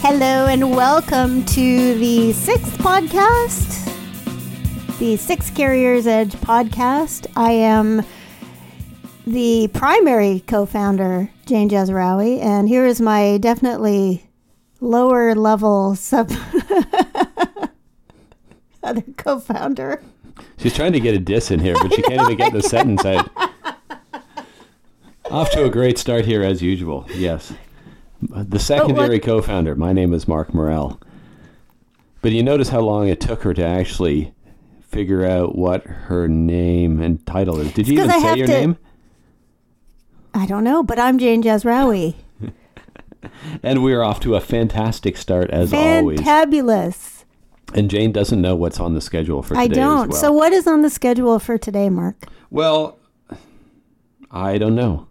Hello and welcome to the sixth podcast, the Six Carriers Edge podcast. I am the primary co founder, Jane Jazrawi, and here is my definitely lower level sub other co founder. She's trying to get a diss in here, but she can't even get the sentence out. Off to a great start here, as usual. Yes. The secondary co founder. My name is Mark Murrell. But you notice how long it took her to actually figure out what her name and title is. Did you even say your to- name? I don't know, but I'm Jane Jazrawi. And we're off to a fantastic start, as always. Fantabulous. And Jane doesn't know what's on the schedule for today I don't. well. So, what is on the schedule for today, Mark? well, I don't know.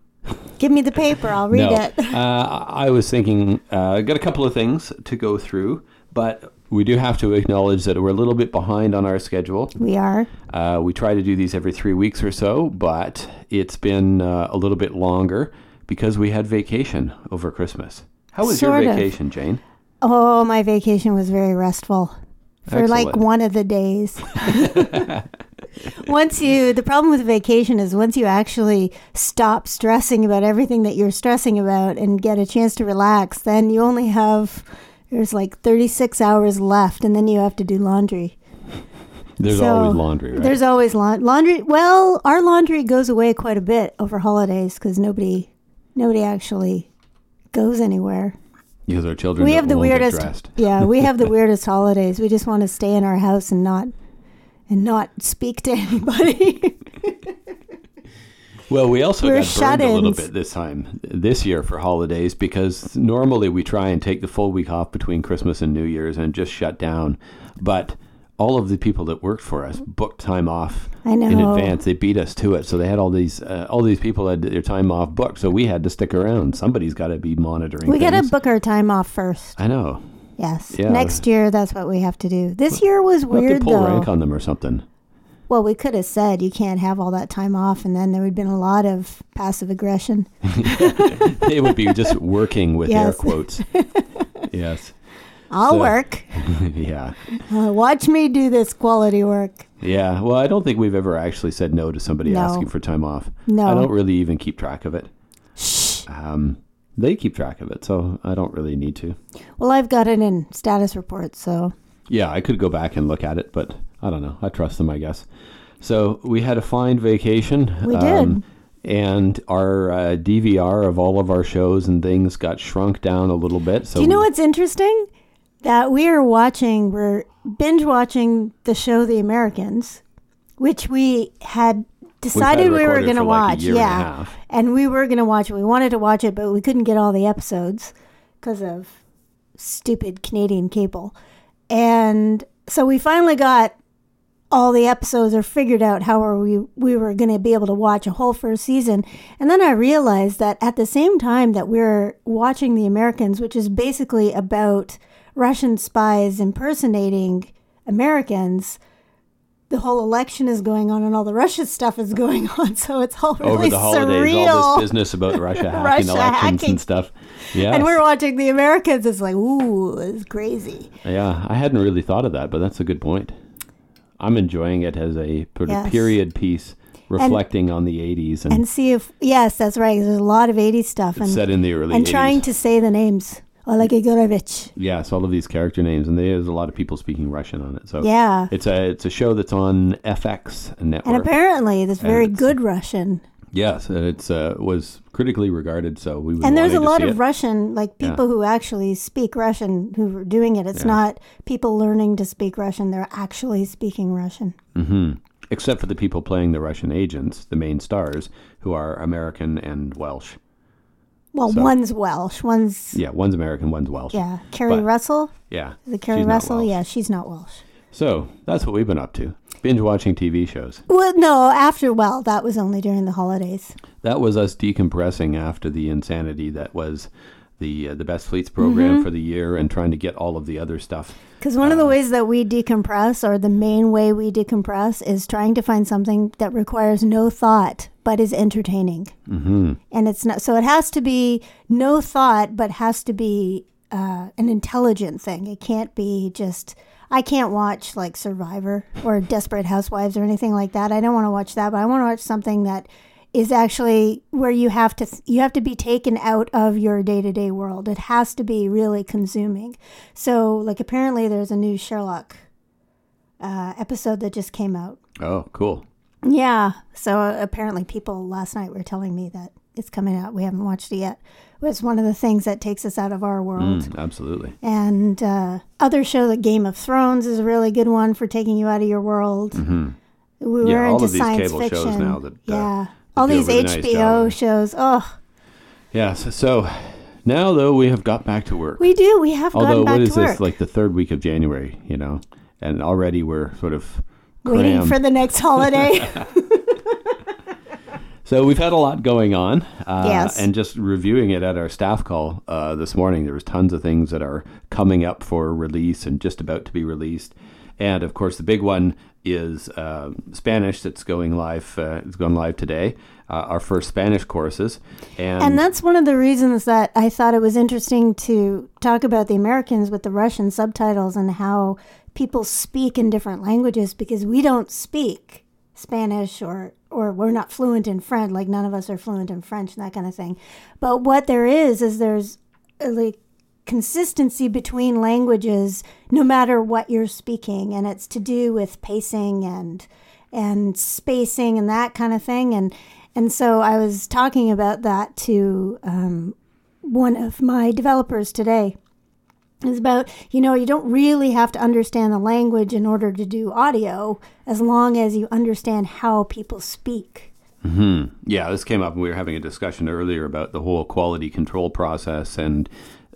Give me the paper. I'll read no. it. Uh, I was thinking, uh, got a couple of things to go through, but we do have to acknowledge that we're a little bit behind on our schedule. We are. Uh, we try to do these every three weeks or so, but it's been uh, a little bit longer because we had vacation over Christmas. How was Sort your of. vacation, Jane? Oh, my vacation was very restful for like one of the days. once you, the problem with vacation is once you actually stop stressing about everything that you're stressing about and get a chance to relax, then you only have, there's like 36 hours left and then you have to do laundry. There's So, always laundry, right? There's always laun- laundry. Well, our laundry goes away quite a bit over holidays because nobody, nobody actually goes anywhere. because our children we have the weirdest yeah we have the weirdest holidays we just want to stay in our house and not and not speak to anybody Well, we also We're got burned a little bit this time, this year for holidays, because normally we try and take the full week off between Christmas and New Year's and just shut down. But all of the people that worked for us booked time off I know. in advance. They beat us to it, so they had all these uh, all these people had their time off booked. So we had to stick around. Somebody's got to be monitoring. we got to book our time off first I know. Yes Yeah. next year that's what we have to do this year was We'll have weird to pull though rank on them or something. well we could have said you can't have all that time off and then there would have been a lot of passive aggression they would be just working with air quotes. yes. i'll So- work yeah. uh, watch me do this quality work Yeah, well, I don't think we've ever actually said no to somebody No. asking for time off. No. I don't really even keep track of it. Shh. Um, they keep track of it, so I don't really need to. well i've got it in status reports so Yeah, I could go back and look at it, but I don't know. I trust them, I guess. So we had a fine vacation. um, We did. and our uh, DVR of all of our shows and things got shrunk down a little bit. So Do you know we- what's interesting? That we are watching, we're binge watching the show The Americans, which we had decided we were going to for like watch. and yeah. And we were going to watch it. We wanted to watch it, but we couldn't get all the episodes because of stupid Canadian cable. And so we finally got all the episodes or figured out how are we we were going to be able to watch a whole first season and then i realized that at the same time that we are watching the americans which is basically about russian spies impersonating americans the whole election is going on and all the russia stuff is going on so it's all really over the holidays, surreal all this business about Russia hacking Russia elections hacking. and stuff. Yeah, and we're watching the americans it's like ooh it's crazy Yeah, I hadn't really thought of that, but that's a good point. I'm enjoying it as a sort of period piece reflecting on the 80s and, and see if yes that's right there's a lot of 80s stuff and, set in the early and 80s. trying to say the names oleg igorevich yes, all of these character names, and there's a lot of people speaking Russian on it. So Yeah. it's a it's a show that's on FX network. And apparently, this very it's- good Russian. yes, and it's uh, was critically regarded. So we And there's a lot of it. Russian, like Yeah. people who actually speak Russian who are doing it. It's Yeah. not people learning to speak Russian, they're actually speaking Russian. hmm Except for the people playing the Russian agents, the main stars, who are American and Welsh. Well, So- one's Welsh, one's, yeah, one's American, one's Welsh. Yeah, Keri But- Russell. Yeah. Is it Keri Russell? Yeah, she's not Welsh. So that's what we've been up to. Binge watching TV shows. Well, no, after, well, that was only during the holidays. That was us decompressing after the insanity that was the uh, the best fleets program Mm-hmm. for the year and trying to get all of the other stuff. Because one of the Uh, ways that we decompress, or the main way we decompress, is trying to find something that requires no thought but is entertaining. hmm And it's not, so it has to be no thought, but has to be uh, an intelligent thing. It can't be just. I can't watch like Survivor or Desperate Housewives or anything like that. I don't want to watch that, but I want to watch something that is actually where you have to you have to be taken out of your day-to-day world. It has to be really consuming. So, like apparently there's a new Sherlock uh, episode that just came out. Oh, cool. Yeah. So uh, apparently people last night were telling me that it's coming out. We haven't watched it yet. It's one of the things that takes us out of our world. Mm, absolutely. And uh, other show, like Game of Thrones, is a really good one for taking you out of your world. hmm We were Yeah, all into of these science cable fiction. shows now that, uh, yeah, that all these really HBO job. shows. Oh, Yeah. So, so now though we have got back to work. we do. We have Although back what is to work. Although, what is this like the third week of January? You know, and already we're sort of Waiting for the next holiday. So we've had a lot going on. Uh, Yes. And just reviewing it at our staff call uh, this morning, there was tons of things that are coming up for release and just about to be released. And of course, the big one is uh, Spanish that's going live. Uh, it's live today. Uh, our first Spanish courses, and, And that's one of the reasons that I thought it was interesting to talk about the Americans with the Russian subtitles and how people speak in different languages because we don't speak Spanish or or we're not fluent in French like none of us are fluent in French and that kind of thing. But what there is is there's uh, like consistency between languages no matter what you're speaking and it's to do with pacing and and spacing and that kind of thing and and so I was talking about that to um, one of my developers today. It's about, you know, you don't really have to understand the language in order to do audio as long as you understand how people speak. Mhm. Yeah, this came up and we were having a discussion earlier about the whole quality control process, and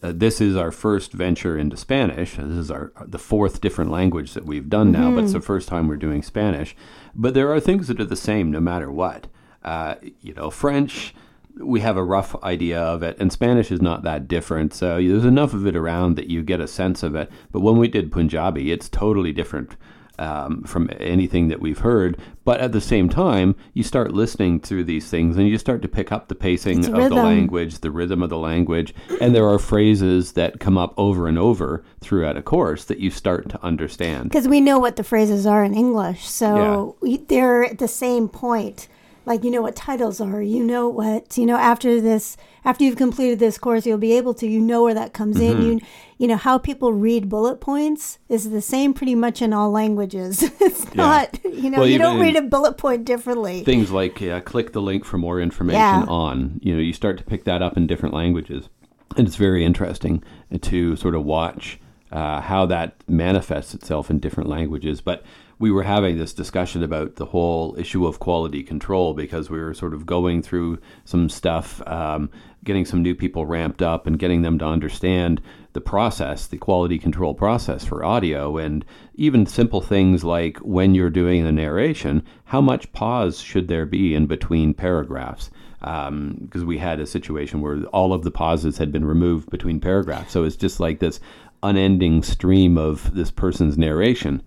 uh, this is our first venture into Spanish. This is our the fourth different language that we've done now, but it's the first time we're doing Spanish. But there are things that are the same no matter what. Uh, you know, French. We have a rough idea of it, and Spanish is not that different. So there's enough of it around that you get a sense of it. But when we did Punjabi, it's totally different um, from anything that we've heard. But at the same time, you start listening through these things and you start to pick up the pacing of the language, the rhythm of the language. And there are phrases that come up over and over throughout a course that you start to understand. Because we know what the phrases are in English. So we, they're at the same point. Like, you know what titles are. You know what, you know, after this, after you've completed this course, you'll be able to, you know where that comes Mm-hmm. in. You, you know, how people read bullet points is the same pretty much in all languages. it's not, you know, Well, you don't read a bullet point differently. Things like uh, click the link for more information Yeah. on, you know, you start to pick that up in different languages. And it's very interesting to sort of watch uh, how that manifests itself in different languages. But we were having this discussion about the whole issue of quality control because we were sort of going through some stuff, um, getting some new people ramped up and getting them to understand the process, the quality control process for audio, and even simple things like when you're doing the narration, how much pause should there be in between paragraphs? Because we had a situation where all of the pauses had been removed between paragraphs. So it's just like this unending stream of this person's narration.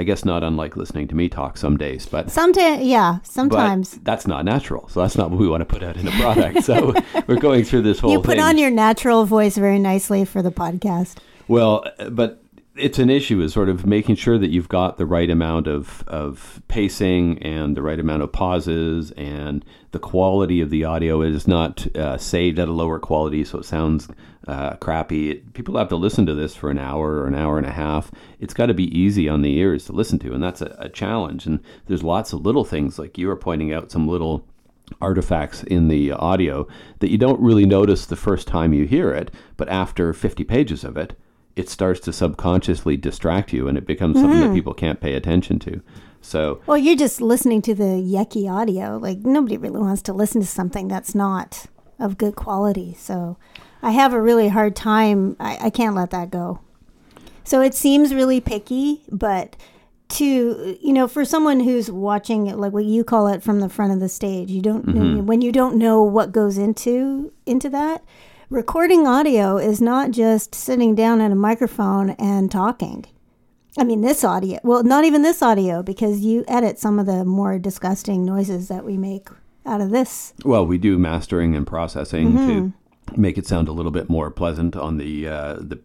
I guess not unlike listening to me talk some days, but Sometimes, yeah, but sometimes. that's not natural. So that's not what we want to put out in a product. so we're going through this whole You put thing. on your natural voice very nicely for the podcast. Well, uh, but it's an issue is sort of making sure that you've got the right amount of, of pacing and the right amount of pauses and the quality of the audio is not uh, saved at a lower quality so it sounds uh, crappy. People have to listen to this for an hour or an hour and a half. It's got to be easy on the ears to listen to, and that's a, a challenge. And there's lots of little things like you were pointing out some little artifacts in the audio that you don't really notice the first time you hear it, but after 50 pages of it, it starts to subconsciously distract you and it becomes something that mm-hmm. people can't pay attention to. So, Well, you're just listening to the yucky audio. Like nobody really wants to listen to something that's not of good quality. So I have a really hard time. I, I can't let that go. So it seems really picky, but to you know, for someone who's watching it, like what you call it from the front of the stage, you don't mm-hmm. when you don't know what goes into into that. Recording audio is not just sitting down at a microphone and talking. I mean, this audio. Well, not even this audio because you edit some of the more disgusting noises that we make out of this. well, we do mastering and processing to make it sound a little bit more pleasant on the uh, the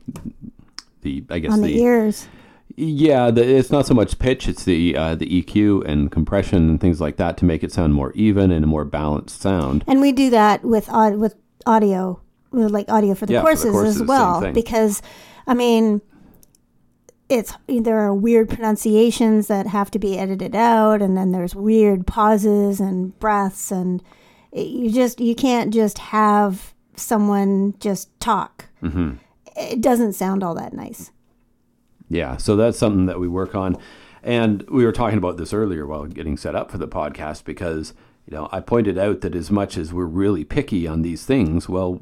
the I guess on the, the ears. yeah, the, it's not so much pitch; it's the uh, the EQ and compression and things like that to make it sound more even and a more balanced sound. And we do that with au- with audio, like audio for the, Yeah, for the courses, courses, as well, because I mean, it's there are weird pronunciations that have to be edited out, and then there's weird pauses and breaths, and it- you just you can't just have someone just talk. hmm It doesn't sound all that nice. Yeah, so that's something that we work on. And we were talking about this earlier while getting set up for the podcast because, you know, I pointed out that as much as we're really picky on these things, well,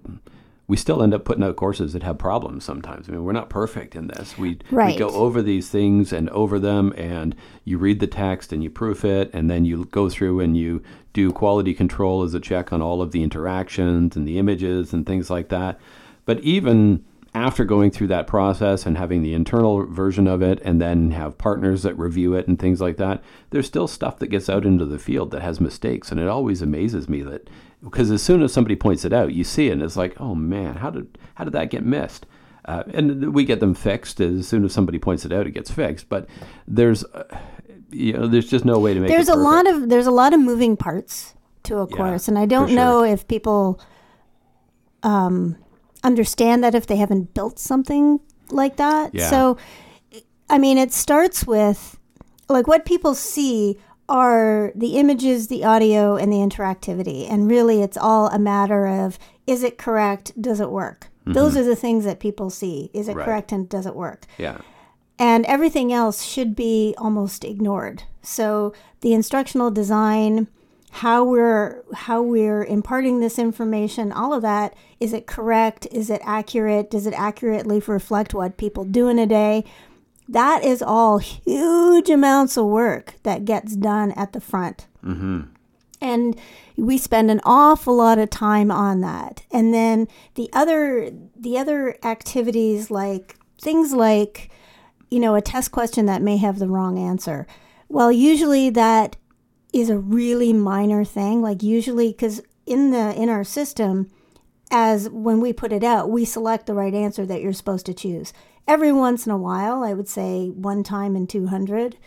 we still end up putting out courses that have problems sometimes. I mean, we're not perfect in this. We, Right. we go over these things and over them, and you read the text and you proof it, and then you go through and you do quality control as a check on all of the interactions and the images and things like that. But even after going through that process and having the internal version of it and then have partners that review it and things like that, there's still stuff that gets out into the field that has mistakes. And it always amazes me that because as soon as somebody points it out, you see it and it's like, oh man, how did how did that get missed? Uh, and we get them fixed as soon as somebody points it out, it gets fixed. But there's, uh, you know, there's just no way to make. there's it a lot of there's a lot of moving parts to a Yeah, course and i don't sure. know if people um, understand that if they haven't built something like that Yeah. so i mean it starts with like what people see are the images the audio and the interactivity and really it's all a matter of is it correct does it work those are the things that people see is it Mm-hmm. Right. correct and does it work yeah. and everything else should be almost ignored. So the instructional design, how we're how we're imparting this information, all of that, is it correct? Is it accurate? Does it accurately reflect what people do in a day? That is all huge amounts of work that gets done at the front. Mm-hmm. And we spend an awful lot of time on that. And then the other the other activities like things like you know a test question that may have the wrong answer. Well, usually that is a really minor thing like usually cuz in the in our system as when we put it out, we select the right answer that you're supposed to choose. Every once in a while, I would say one time in 200,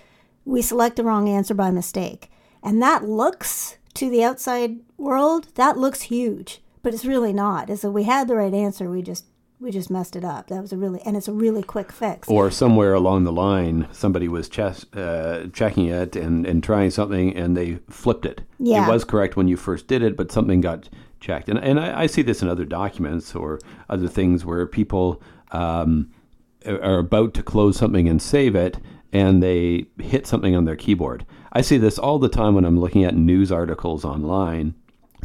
we select the wrong answer by mistake. And that looks to the outside world, that looks huge, but it's really not. Is that we had the right answer, we just we just messed it up. That was a really and it's a really quick fix. or somewhere along the line, somebody was chess, uh, checking it and, and trying something, and they flipped it. Yeah. It was correct when you first did it, but something got checked. And, and I, I see this in other documents or other things where people um, are about to close something and save it, and they hit something on their keyboard. I see this all the time when I'm looking at news articles online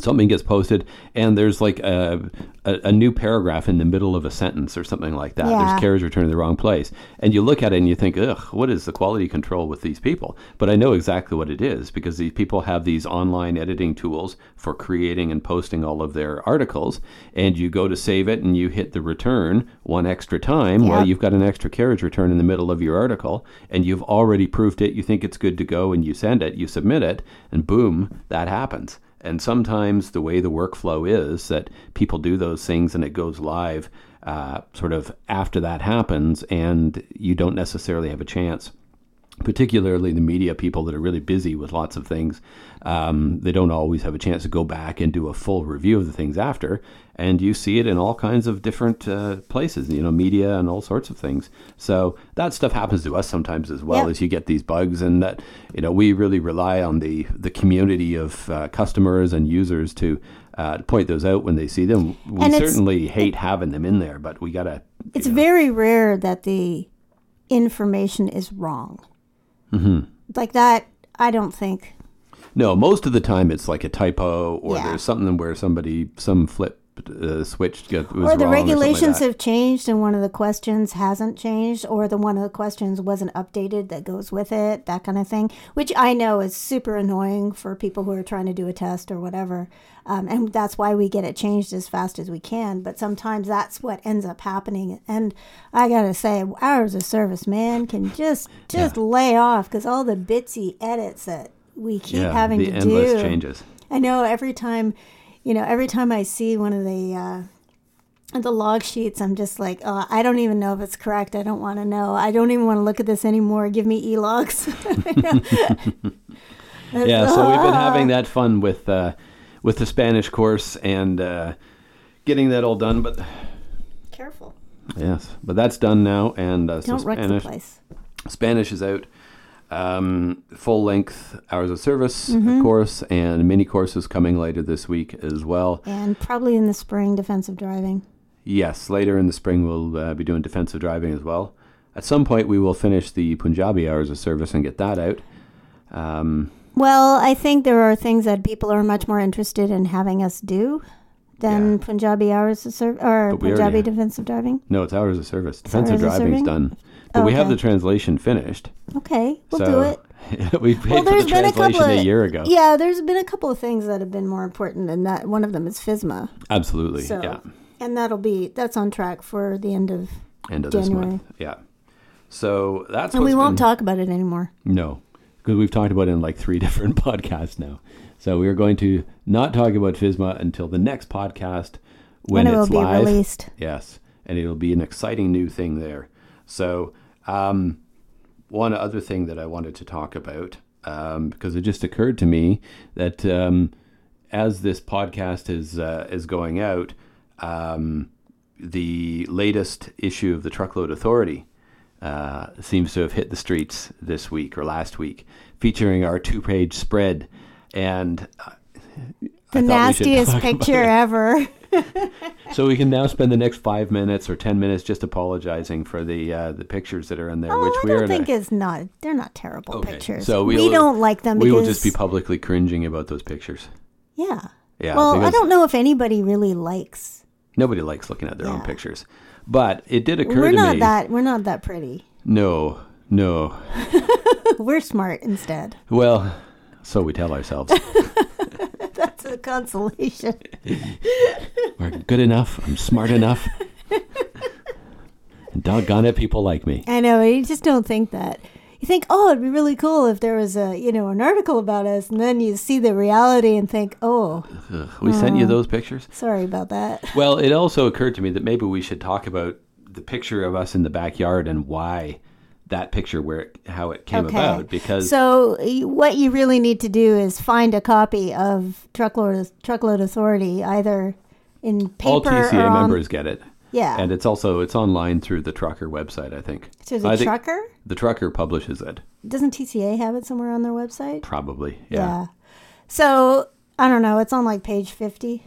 something gets posted and there's like a, a, a new paragraph in the middle of a sentence or something like that. Yeah. There's carriage return in the wrong place. And you look at it and you think, ugh, what is the quality control with these people? But I know exactly what it is because these people have these online editing tools for creating and posting all of their articles. And you go to save it and you hit the return one extra time. Well, you've got an extra carriage return in the middle of your article and you've already proofed it. You think it's good to go and you send it, you submit it, and boom, that happens. And sometimes the way the workflow is that people do those things and it goes live uh, sort of after that happens, and you don't necessarily have a chance. Particularly the media people that are really busy with lots of things, um, they don't always have a chance to go back and do a full review of the things after. And you see it in all kinds of different uh, places, you know, media and all sorts of things. So that stuff happens to us sometimes as well Yep. as you get these bugs, and that you know we really rely on the the community of uh, customers and users to uh, point those out when they see them. We And certainly hate having them in there, but we gotta. It's very rare that the information is wrong. Mm-hmm. Like that, I don't think. No, most of the time it's like a typo, or Yeah. there's something where somebody some flip uh, switch got Or the regulations or like have changed and one of the questions hasn't changed, or the one of the questions wasn't updated that goes with it, that kind of thing, which I know is super annoying for people who are trying to do a test or whatever. Um, and that's why we get it changed as fast as we can. But sometimes that's what ends up happening. And I gotta say, hours of service, man, can just just lay off because all the bitsy edits that we keep yeah, having the to endless do. changes. I know every time, you know, every time I see one of the uh, the log sheets, I'm just like, oh, I don't even know if it's correct. I don't want to know. I don't even want to look at this anymore. Give me e-logs. yeah, so we've been having that fun with uh, with the Spanish course and uh, getting that all done. But Careful. yes, but that's done now, and uh, Don't wreck the Spanish place. Spanish is out. Um, full length hours of service Mm-hmm. course and mini courses coming later this week as well. And probably in the spring, defensive driving. Yes, later in the spring we'll uh, be doing defensive driving as well. At some point we will finish the Punjabi hours of service and get that out. Um, Well, I think there are things that people are much more interested in having us do than Yeah. Punjabi hours of service or Punjabi already- defensive driving. no, it's hours of service. Defensive driving is done, but we have the translation finished. Okay, we'll so do it. we paid Well, for there's the been a translation couple a, year ago. Yeah, there's been a couple of things that have been more important than that. One of them is FISMA. Absolutely, So, yeah. and that'll be that's on track for the end of, End of January. this month, yeah. So that's and we won't been- talk about it anymore. No, because we've talked about it in like three different podcasts now. So we are going to not talk about FISMA until the next podcast when, it will it's be live. released. Yes, and it'll be an exciting new thing there. So um, one other thing that I wanted to talk about um, because it just occurred to me that um, as this podcast is uh, is going out, um, the latest issue of the Truckload Authority uh, seems to have hit the streets this week or last week, featuring our two-page spread, and uh, The I thought we should nastiest picture ever. so we can now spend the next five minutes or ten minutes just apologizing for the uh, the pictures that are in there, Oh, which I we are don't a- think it's not. They're not terrible Okay, pictures. so we we'll- don't like them. we because, will just be publicly cringing about those pictures. Yeah. Yeah, Well, I don't know if anybody really likes. nobody likes looking at their own pictures, but it did occur We're to not that. We're not that pretty. No, no. We're smart instead. Well, so we tell ourselves That's a consolation. we're good enough. I'm smart enough. and doggone it, people like me. I know. You just don't think that. You think, oh, it'd be really cool if there was a, you know, an article about us, and then you see the reality and think, oh, Ugh, we sent you those pictures. sorry about that. Well, it also occurred to me that maybe we should talk about the picture of us in the backyard and why that picture, where it, how it came Okay. about. Because So what you really need to do is find a copy of Truckload Truckload Authority, either in paper all TCA on, members get it, Yeah. and it's also it's online through the Trucker website. I think. so the I trucker the Trucker publishes it. doesn't TCA have it somewhere on their website? Probably, yeah, So I don't know. It's on like page fifty.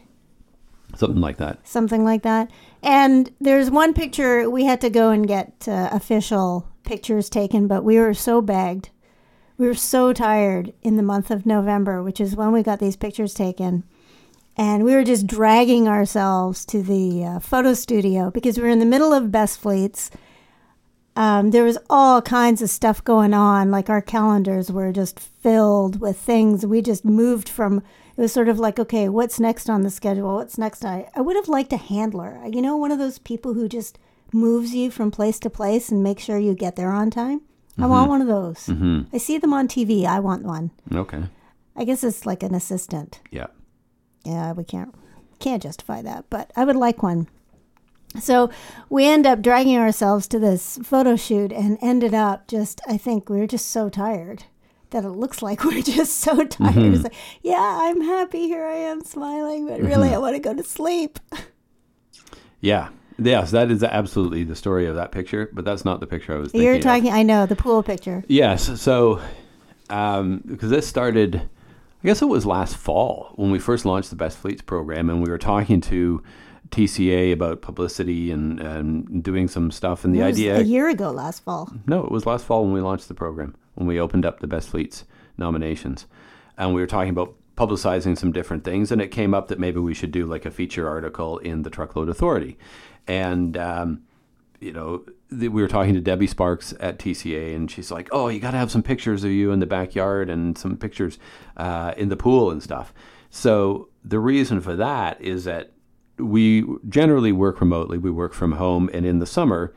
something like that. something like that. And there's one picture we had to go and get uh, official pictures taken, but we were so bagged. We were so tired in the month of November, which is when we got these pictures taken. And we were just dragging ourselves to the uh, photo studio because we were in the middle of Best Fleets. Um, there was all kinds of stuff going on. Like our calendars were just filled with things. We just moved from, it was sort of like, okay, what's next on the schedule? What's next? I, I would have liked a handler. You know, one of those people who just moves you from place to place and makes sure you get there on time. I mm-hmm. want one of those. Mm-hmm. I see them on TV. I want one. Okay, I guess it's like an assistant. yeah, Yeah, we can't can't justify that, but I would like one. So we end up dragging ourselves to this photo shoot and ended up just I think we were just so tired that it looks like we're just so tired. It's mm-hmm. like, yeah, I'm happy, here I am smiling, but really I want to go to sleep. yeah. Yes, that is absolutely the story of that picture, but that's not the picture I was thinking. You're of. talking I know, the pool picture. Yes. So, um, because this started, I guess it was last fall when we first launched the Best Fleets program, and we were talking to TCA about publicity and, and doing some stuff. And the It was idea, a year ago last fall. no, it was last fall when we launched the program, when we opened up the Best Fleets nominations. And we were talking about publicizing some different things. And it came up that maybe we should do like a feature article in the Truckload Authority. And, um, you know, th- we were talking to Debbie Sparks at TCA, and she's like, "Oh, you got to have some pictures of you in the backyard and some pictures uh, in the pool and stuff." So the reason for that is that we generally work remotely. We work from home, and in the summer,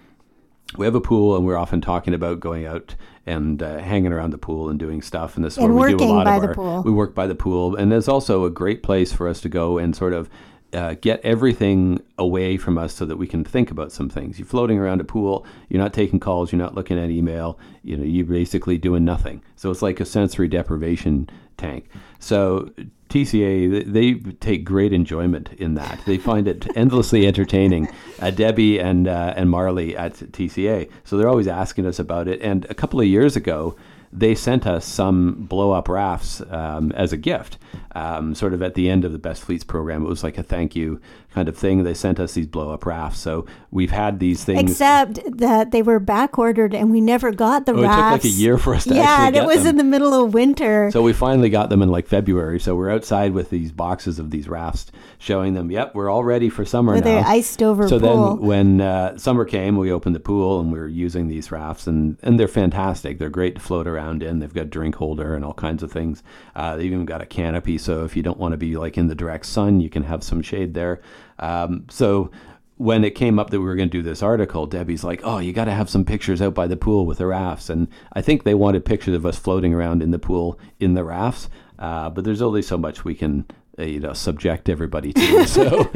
we have a pool, and we're often talking about going out and uh, hanging around the pool and doing stuff. And this is And where we do a lot by of the our. pool. We work by the pool, and there's also a great place for us to go and sort of uh, get everything away from us so that we can think about some things. You're floating around a pool. You're not taking calls. You're not looking at email. You know, you're basically doing nothing. So it's like a sensory deprivation tank. So TCA, they take great enjoyment in that. They find it endlessly entertaining. Uh, Debbie and uh, and Marley at TCA, so they're always asking us about it. And a couple of years ago, they sent us some blow up rafts um, as a gift, um, sort of at the end of the Best Fleets program. It was like a thank you kind of thing. They sent us these blow up rafts. So we've had these things. Except that they were back ordered and we never got the oh, rafts. It took like a year for us to yeah, and it was them. in the middle of winter. So we finally got them in like February. So we're outside with these boxes of these rafts, showing them, yep, we're all ready for summer with now. their iced over so pool. then when uh, summer came, we opened the pool and we were using these rafts, and, and they're fantastic. They're great to float around in. They've got drink holder and all kinds of things. Uh, they've even got a canopy, so if you don't want to be like in the direct sun, you can have some shade there. Um, so when it came up that we were going to do this article, Debbie's like, "Oh, you got to have some pictures out by the pool with the rafts." And I think they wanted pictures of us floating around in the pool in the rafts. Uh, but there's only so much we can, you know, subject everybody to. So,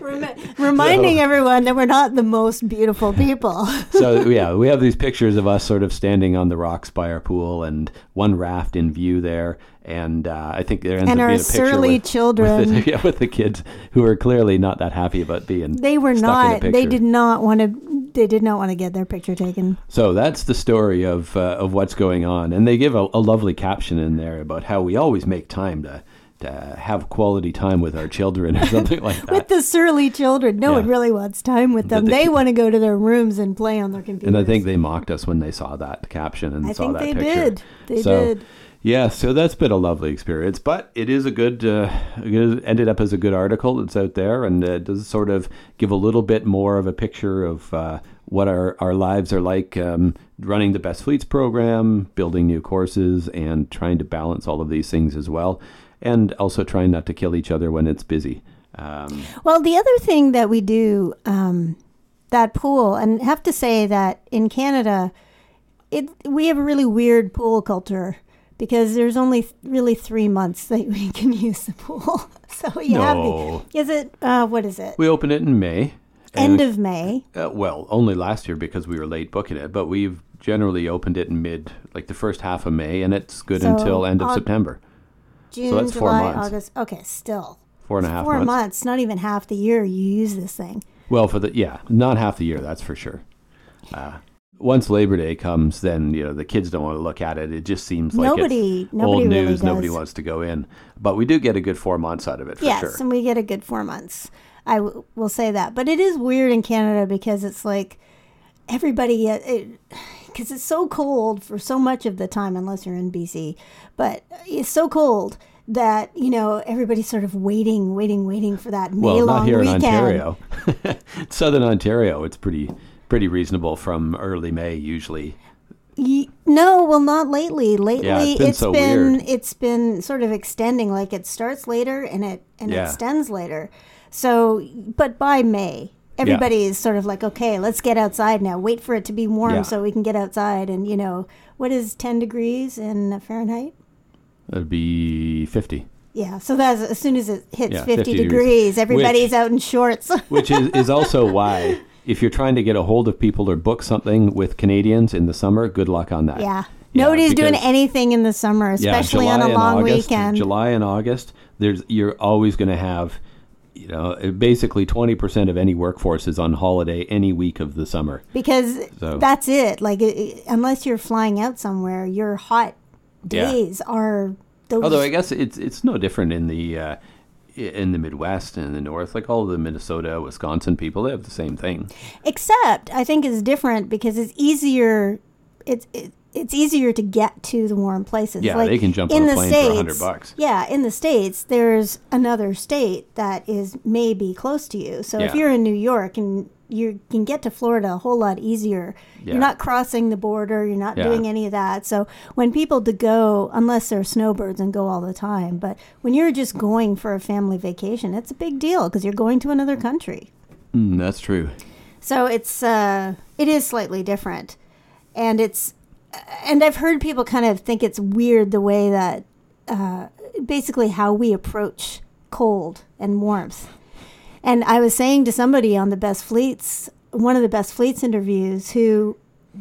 reminding so, everyone that we're not the most beautiful people. so yeah, we have these pictures of us sort of standing on the rocks by our pool, and one raft in view there and uh, I think there ends and up our being a surly with, children. With the, yeah, with the kids who are clearly not that happy about being. They were not. They did not want to. They did not want to get their picture taken. So that's the story of uh, of what's going on, and they give a, a lovely caption in there about how we always make time to to have quality time with our children or something like that. with the surly children. No yeah. one really wants time with them. The, the, they want to go to their rooms and play on their computers. And I think they mocked us when they saw that caption and I saw that picture. they did. They so, did. Yeah, so that's been a lovely experience, but it is a good, uh, it ended up as a good article that's out there, and it does sort of give a little bit more of a picture of uh, what our, our lives are like um, running the Best Fleets program, building new courses, and trying to balance all of these things as well, and also trying not to kill each other when it's busy. Um, well, the other thing that we do, um, that pool, and have to say that in Canada, it we have a really weird pool culture because there's only th- really three months that we can use the pool. so you no. have the, is it uh, what is it? We open it in May. End of May. Uh, well, only last year because we were late booking it, but we've generally opened it in mid, like the first half of May, and it's good so until end of uh, September. June, so July. August. Okay, still four and a half. Four months. months. Not even half the year you use this thing. Well, for the yeah, not half the year. That's for sure. Uh, once Labor Day comes, then you know the kids don't want to look at it. It just seems like nobody, nobody old news. Nobody wants to go in, but we do get a good four months out of it for yes, sure. and we get a good four months. I w- will say that, but it is weird in Canada because it's like everybody because it's so cold for so much of the time, unless you're in BC. But it's so cold that you know everybody's sort of waiting, waiting, waiting for that May well, long not here weekend. in Ontario, Southern Ontario. It's pretty pretty reasonable from early May usually. no, well, not lately. Lately, yeah, it's been, it's so been weird. it's been sort of extending. Like it starts later and it and Yeah. it extends later. So, but by May, everybody is sort of like, okay, let's get outside now. Wait for it to be warm Yeah. so we can get outside. And you know, what is ten degrees in Fahrenheit? That'd be fifty, Yeah, so that's as soon as it hits Yeah, 50, 50 degrees. degrees, everybody's Which- out in shorts. which is, is also why if you're trying to get a hold of people or book something with Canadians in the summer, good luck on that. yeah. Nobody's doing anything in the summer, especially July on a long August, weekend. July and August, there's you're always going to have, you know, basically twenty percent of any workforce is on holiday any week of the summer. because So- that's it. Like, it, unless you're flying out somewhere, your hot Yeah. days are those. Although I guess it's it's no different in the uh, in the Midwest and in the North. Like all the Minnesota, Wisconsin people, they have the same thing. Except, I think it's different because it's easier. It's it, it's easier to get to the warm places. Yeah, like they can jump in on a the plane states, for 100 bucks. Yeah, in the states, there's another state that is maybe close to you. So if you're in New York and you can get to Florida a whole lot easier. Yeah. You're not crossing the border. You're not Yeah. doing any of that. So when people to go, unless they're snowbirds and go all the time, but when you're just going for a family vacation, it's a big deal because you're going to another country. Mm, that's true. So it's uh, it is slightly different, and it's and I've heard people kind of think it's weird the way that uh, basically how we approach cold and warmth. And I was saying to somebody on the best fleets, one of the best fleets interviews, who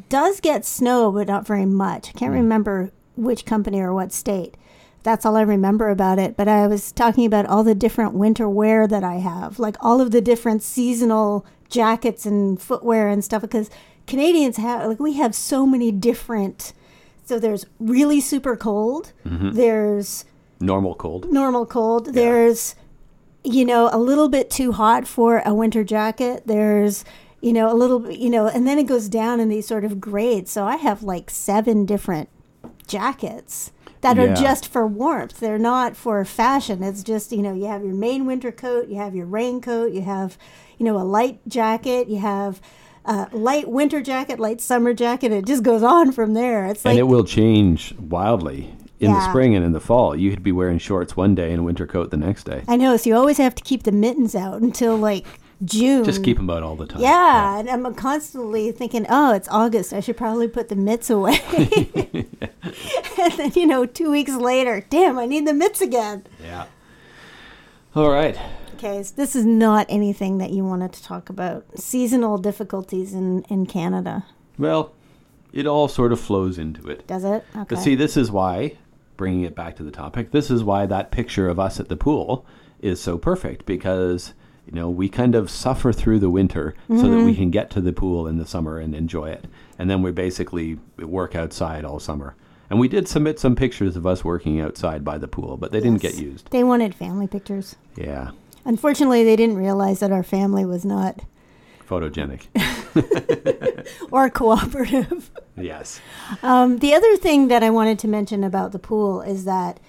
does get snow, but not very much. I can't remember which company or what state. That's all I remember about it. But I was talking about all the different winter wear that I have, like all of the different seasonal jackets and footwear and stuff, because Canadians have, like, we have so many different. So there's really super cold. Mm-hmm. There's Normal cold. normal cold. There's, you know, a little bit too hot for a winter jacket. There's, you know, a little, you know, and then it goes down in these sort of grades. So I have like seven different jackets that Yeah. are just for warmth. They're not for fashion. It's just, you know, you have your main winter coat, you have your raincoat, you have, you know, a light jacket, you have light winter jacket, light summer jacket. It just goes on from there. It's like and it will change wildly in the spring and in the fall. You could be wearing shorts one day and a winter coat the next day. I know, so you always have to keep the mittens out until like June. Just keep them out all the time. Yeah, and I'm constantly thinking, oh, it's August. I should probably put the mitts away. and then, you know, two weeks later, damn, I need the mitts again. Yeah. All right. Okay, so this is not anything that you wanted to talk about. Seasonal difficulties in, in Canada. Well, it all sort of flows into it. Does it? Okay. But see, this is why, bringing it back to the topic, this is why that picture of us at the pool is so perfect because, you know, we kind of suffer through the winter so that Mm-hmm. we can get to the pool in the summer and enjoy it. And then we basically work outside all summer. And we did submit some pictures of us working outside by the pool, but they didn't get used. They wanted family pictures. Yeah. Unfortunately, they didn't realize that our family was not Photogenic. or cooperative. yes. Um, the other thing that I wanted to mention about the pool is that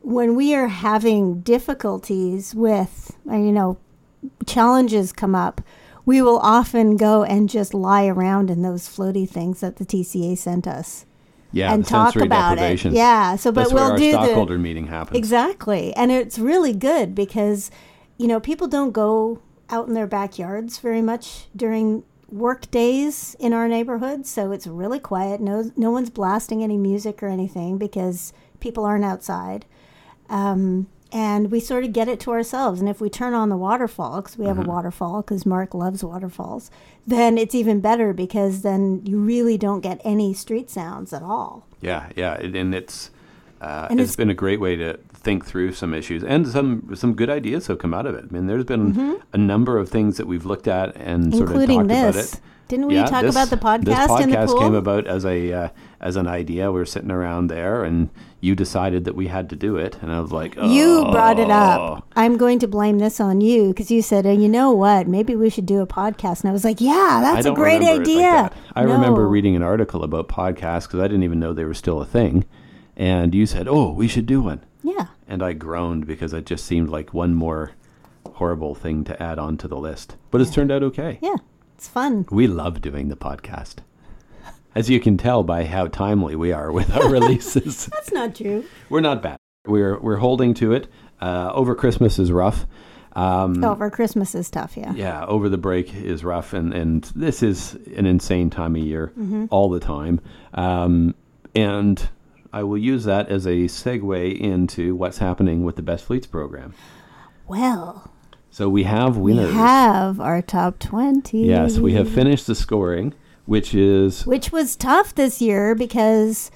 when we are having difficulties with, uh, you know, challenges come up, we will often go and just lie around in those floaty things that the TCA sent us Yeah. and talk about it. Yeah. So, but That's we'll where our do stockholder the meeting happens. exactly, and it's really good because you know people don't go out in their backyards very much during work days in our neighborhood so it's really quiet. No no one's blasting any music or anything because people aren't outside. Um, and we sort of get it to ourselves. And if we turn on the waterfall because we have Mm-hmm. a waterfall because mark loves waterfalls then it's even better because then you really don't get any street sounds at all. Yeah, yeah, and it's uh, And it's it's- been a great way to think through some issues, and some some good ideas have come out of it. I mean, there's been a number of things that we've looked at and sort of Mm-hmm. including talked this about it. didn't we Yeah, talk this- about the podcast, This podcast in the pool came about as a uh, as an idea. We were sitting around there, and you decided that we had to do it, and I was like, oh. You brought it up. I'm going to blame this on you because you said, oh, you know what? Maybe we should do a podcast. And I was like, yeah, that's a great like idea. that. I remember reading an article about podcasts because I didn't even know they were still a thing, and you said, "Oh, we should do one." Yeah. and I groaned because it just seemed like one more horrible thing to add on to the list. But it's turned out okay. Yeah. It's fun. We love doing the podcast. As you can tell by how timely we are with our releases. That's not true. we're not bad. We're we're holding to it. Uh, over Christmas is rough. Um, Over Christmas is tough. Yeah. yeah, over the break is rough, and, and this is an insane time of year Mm-hmm. all the time. Um, and I will use that as a segue into what's happening with the Best Fleets program. Well, So we have winners. we have our top 20. Yes, we have finished the scoring, which is Which was tough this year because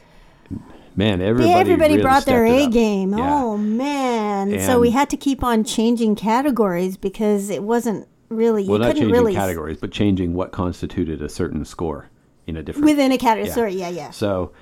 man, everybody everybody really brought their A game. Yeah. Oh, man. so we had to keep on changing categories because it wasn't really, Well, you couldn't changing really. categories, but changing what constituted a certain score in a different Within a category. Yeah. Sorry. Yeah. Yeah. So,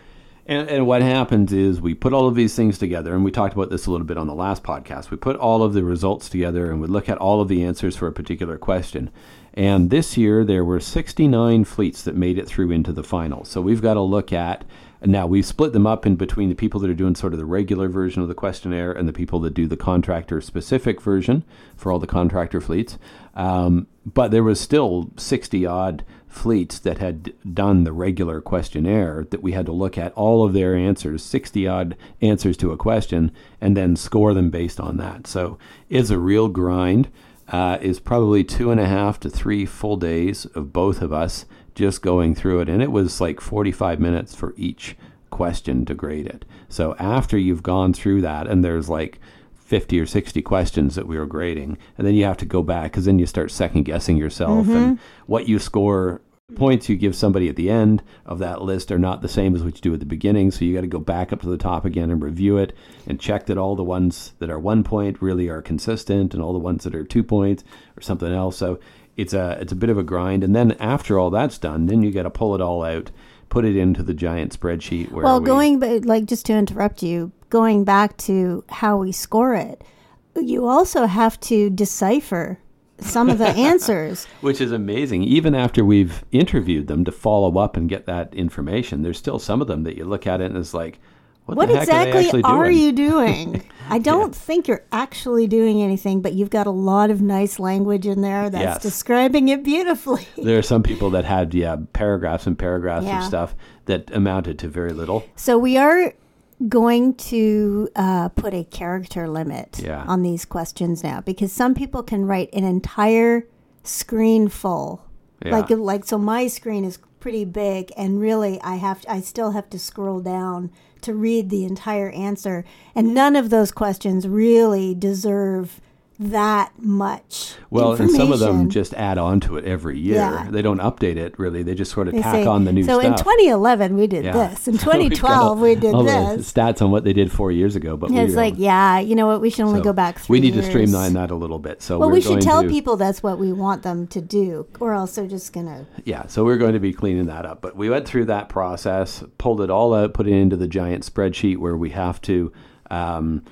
and, and what happens is we put all of these things together, and we talked about this a little bit on the last podcast. We put all of the results together and we look at all of the answers for a particular question. And this year, there were 69 fleets that made it through into the final. So we've got to look at now we've split them up in between the people that are doing sort of the regular version of the questionnaire and the people that do the contractor specific version for all the contractor fleets. Um, but there was still 60 odd fleets that had done the regular questionnaire that we had to look at all of their answers, 60 odd answers to a question, and then score them based on that. So it's a real grind. Uh, is probably two and a half to three full days of both of us just going through it. And it was like 45 minutes for each question to grade it. So after you've gone through that, and there's like 50 or 60 questions that we were grading. And then you have to go back because then you start second guessing yourself Mm-hmm. and what you score. Points you give somebody at the end of that list are not the same as what you do at the beginning. So you got to go back up to the top again and review it and check that all the ones that are one point really are consistent and all the ones that are two points or something else. So it's a it's a bit of a grind. And then after all that's done, then you got to pull it all out, put it into the giant spreadsheet. Where Well, we, going but like just to interrupt you, going back to how we score it, you also have to decipher some of the answers. which is amazing. Even after we've interviewed them to follow up and get that information, there's still some of them that you look at it and it's like, what, What the heck are, they exactly are doing? you doing? I don't think you're actually doing anything, but you've got a lot of nice language in there that's Yes. describing it beautifully. There are some people that had yeah paragraphs and paragraphs Yeah. of stuff that amounted to very little. So we are going to uh, put a character limit Yeah. on these questions now because some people can write an entire screen full. Yeah. Like like so my screen is pretty big and really I have I still have to scroll down to read the entire answer. And none of those questions really deserve that much Well, and some of them just add on to it every year. Yeah. They don't update it really. They just sort of They tack say- on the new so stuff. So in 2011 we did Yeah. this in So we've 2012 we did all the this stats on what they did four years ago, but it's were- like yeah you know what we should only so go back three We need years. to streamline that a little bit. So Well, we're we should going tell to, people that's what we want them to do, or else they're just gonna. Yeah, so we're going to be cleaning that up. But we went through that process, pulled it all out, put it into the giant spreadsheet where we have to um,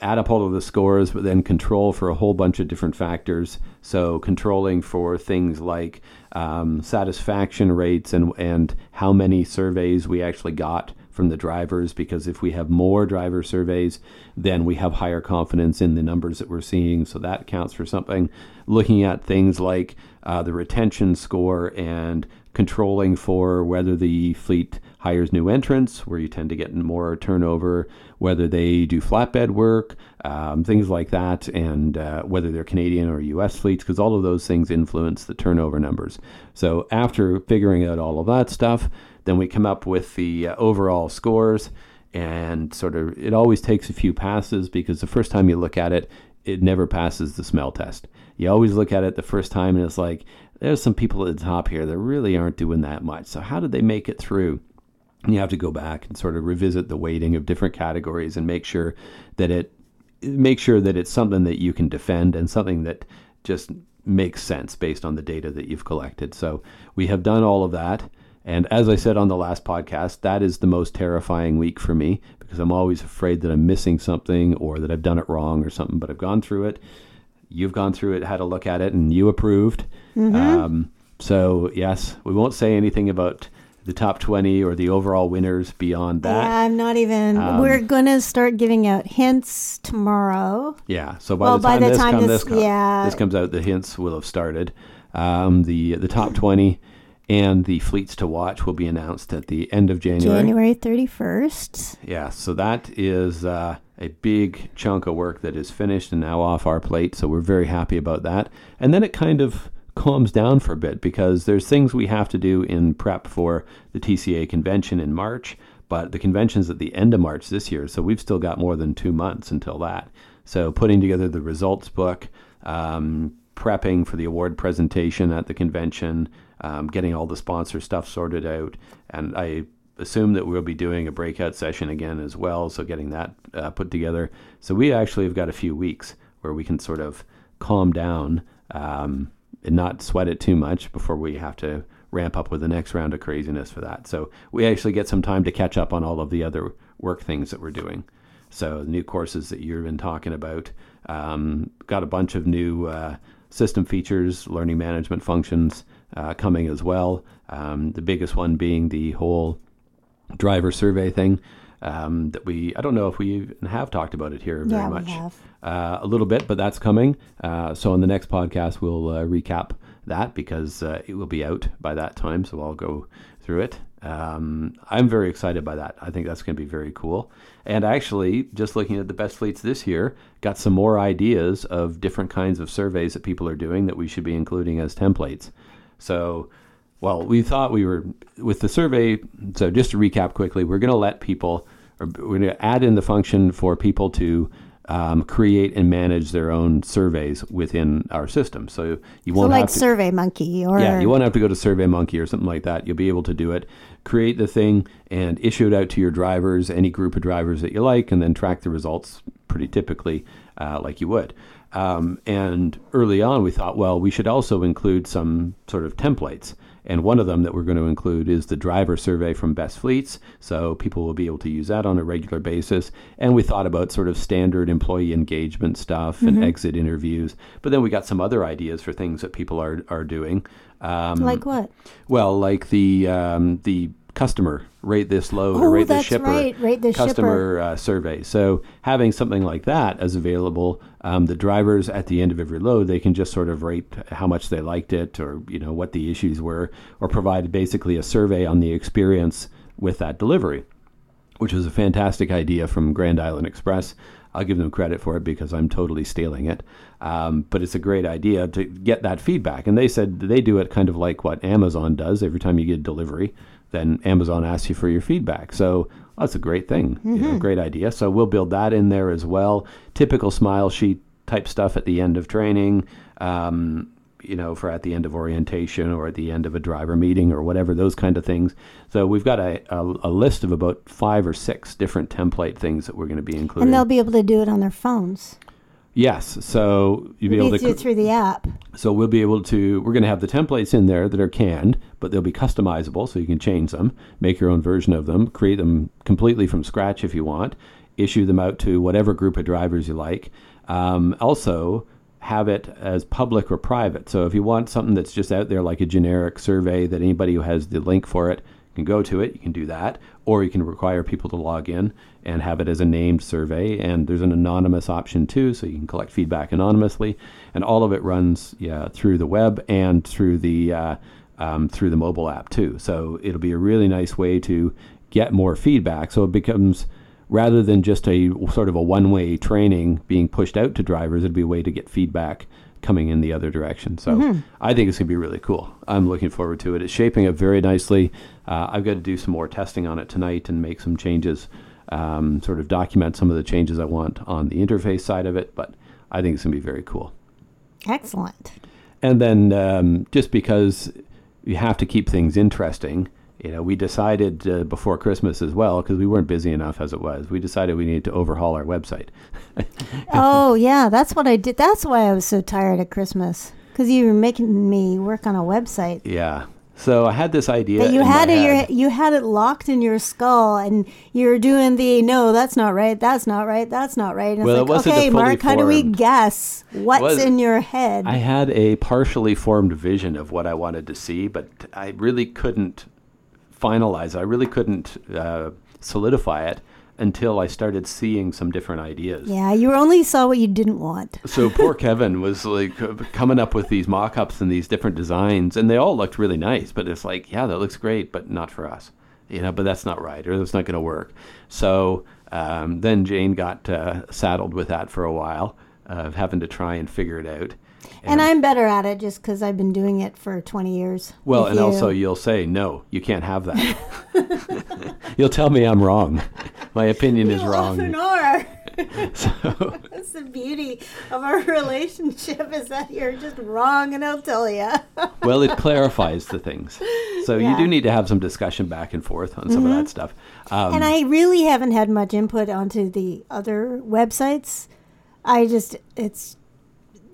add up all of the scores, but then control for a whole bunch of different factors. So controlling for things like um, satisfaction rates and and how many surveys we actually got from the drivers. Because if we have more driver surveys, then we have higher confidence in the numbers that we're seeing. So that counts for something. Looking at things like uh, the retention score and controlling for whether the fleet hires new entrants, where you tend to get more turnover, whether they do flatbed work, um, things like that, and uh, whether they're Canadian or US fleets, because all of those things influence the turnover numbers. So after figuring out all of that stuff, then we come up with the uh, overall scores. And sort of, it always takes a few passes because the first time you look at it, it never passes the smell test. You always look at it the first time and it's like, there's some people at the top here that really aren't doing that much. So, how did they make it through? And you have to go back and sort of revisit the weighting of different categories and make sure that it make sure that it's something that you can defend and something that just makes sense based on the data that you've collected. So we have done all of that. And as I said on the last podcast, that is the most terrifying week for me because I'm always afraid that I'm missing something or that I've done it wrong or something, but I've gone through it. You've gone through it, had a look at it, and you approved. Um, so, yes, we won't say anything about the top 20 or the overall winners beyond that. Yeah, I'm not even. Um, we're gonna start giving out hints tomorrow. Yeah. So by Well, the by time the this time come, this- this, co- yeah. this comes out, the hints will have started. Um, the the top twenty and the fleets to watch will be announced at the end of January. January 31st. Yeah. So that is uh, a big chunk of work that is finished and now off our plate. So we're very happy about that. And then it kind of calms down for a bit because there's things we have to do in prep for the TCA convention in March. But the convention's at the end of March this year, so we've still got more than two months until that. So putting together the results book, um, prepping for the award presentation at the convention, um, getting all the sponsor stuff sorted out, and I assume that we'll be doing a breakout session again as well. So getting that uh, put together. So we actually have got a few weeks where we can sort of calm down um, and not sweat it too much before we have to ramp up with the next round of craziness for that. So we actually get some time to catch up on all of the other work things that we're doing. So the new courses that you've been talking about, um, got a bunch of new uh, system features, learning management functions uh, coming as well. Um, the biggest one being the whole driver survey thing um, that we I don't know if we even have talked about it here very Yeah, we much have. Uh, a little bit, but that's coming. Uh, so in the next podcast we'll uh, recap that because uh, it will be out by that time. So I'll go through it. Um, I'm very excited by that. I think that's going to be very cool. And actually, just looking at the best fleets this year, got some more ideas of different kinds of surveys that people are doing that we should be including as templates. So well, we thought we were with the survey. So just to recap quickly, we're going to let people, or we're going to add in the function for people to um, create and manage their own surveys within our system. So you So won't like have to, Survey Monkey or yeah, you won't have to go to Survey Monkey or something like that. You'll be able to do it, create the thing, and issue it out to your drivers, any group of drivers that you like, and then track the results pretty typically uh, like you would. Um, and early on, we thought, well, we should also include some sort of templates. And one of them that we're going to include is the driver survey from Best Fleets. So people will be able to use that on a regular basis. And we thought about sort of standard employee engagement stuff and exit interviews. But then we got some other ideas for things that people are, are doing. Um, like what? well, like the um, the customer rate this load Oh, or rate this shipper right, rate this customer uh, survey. So having something like that as available, um, the drivers at the end of every load they can just sort of rate how much they liked it or you know what the issues were, or provide basically a survey on the experience with that delivery which was a fantastic idea from Grand Island Express. I'll give them credit for it because I'm totally stealing it. Um, but it's a great idea to get that feedback. And they said they do it kind of like what Amazon does every time you get a delivery. Then Amazon asks you for your feedback. So that's a great thing, you know, great idea. So we'll build that in there as well. Typical smile sheet type stuff at the end of training. Um, you know, for at the end of orientation or at the end of a driver meeting or whatever, those kind of things. So we've got a, a, a list of about five or six different template things that we're going to be including. And they'll be able to do it on their phones. Yes, so you'll be able to. through, cr- through the app. so we'll be able to. We're going to have the templates in there that are canned, but they'll be customizable, so you can change them, make your own version of them, create them completely from scratch if you want, issue them out to whatever group of drivers you like. Um, also, have it as public or private. So if you want something that's just out there, like a generic survey that anybody who has the link for it go to it, you can do that, or you can require people to log in and have it as a named survey. And there's an anonymous option too, so you can collect feedback anonymously, and all of it runs yeah through the web and through the uh, um, through the mobile app too. So it'll be a really nice way to get more feedback. So it becomes rather than just a sort of a one-way training being pushed out to drivers, it'd be a way to get feedback coming in the other direction. So I think it's going to be really cool. I'm looking forward to it. It's shaping up very nicely. Uh, I've got to do some more testing on it tonight and make some changes, um, sort of document some of the changes I want on the interface side of it. But I think it's going to be very cool. Excellent. And then um, just because you have to keep things interesting, you know, we decided uh, before Christmas as well, because we weren't busy enough as it was, we decided we needed to overhaul our website. oh yeah, that's what I did. That's why I was so tired at Christmas because you were making me work on a website. Yeah. So I had this idea. But you had it, your, you had it locked in your skull, and you're doing the no, that's not right, that's not right, that's not right. And Well, it it's like, okay, Mark, how do we guess what's was- in your head? I had a partially formed vision of what I wanted to see, but I really couldn't finalize. I really couldn't uh, solidify it until I started seeing some different ideas. yeah, you only saw what you didn't want. So poor Kevin was like uh, coming up with these mock-ups and these different designs, and they all looked really nice. But it's like, yeah, that looks great, but not for us, you know. But that's not right, or that's not going to work. So um, then Jane got uh, saddled with that for a while, of having to try and figure it out. And I'm better at it just because I've been doing it for 20 years. Well, and you. also you'll say no, you can't have that. you'll tell me I'm wrong. My opinion is You often wrong. are. So, That's the beauty of our relationship is that you're just wrong, and I'll tell you. well, it clarifies the things. So you Yeah. Mm-hmm. do need to have some discussion back and forth on some of that stuff. Um, and I really haven't had much input onto the other websites. I just it's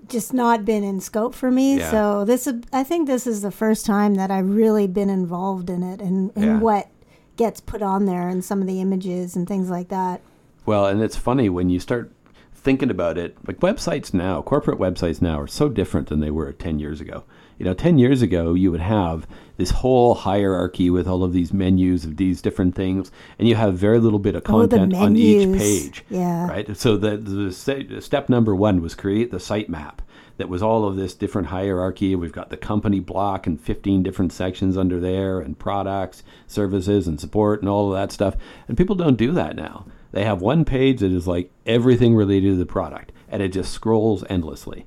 just not been in scope for me. Yeah. So this I think this is the first time that I've really been involved in it and, and Yeah. what gets put on there and some of the images and things like that. Well, and it's funny when you start thinking about it. Like websites now, corporate websites now are so different than they were 10 years ago. You know, 10 years ago, you would have this whole hierarchy with all of these menus of these different things, and you have very little bit of Oh, content on each page. Yeah. Right? So the, the step number one was create the site map. That was all of this different hierarchy. We've got the company block and 15 different sections under there, and products, services, and support, and all of that stuff. And people don't do that now. They have one page that is like everything related to the product, and it just scrolls endlessly.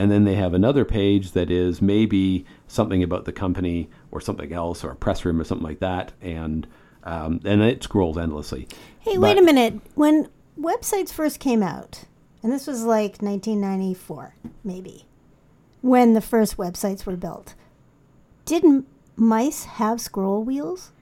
And then they have another page that is maybe something about the company or something else, or a press room or something like that, and um, and it scrolls endlessly. Hey, But- wait a minute. When websites first came out, and this was like 1994, maybe, when the first websites were built. Didn't mice have scroll wheels?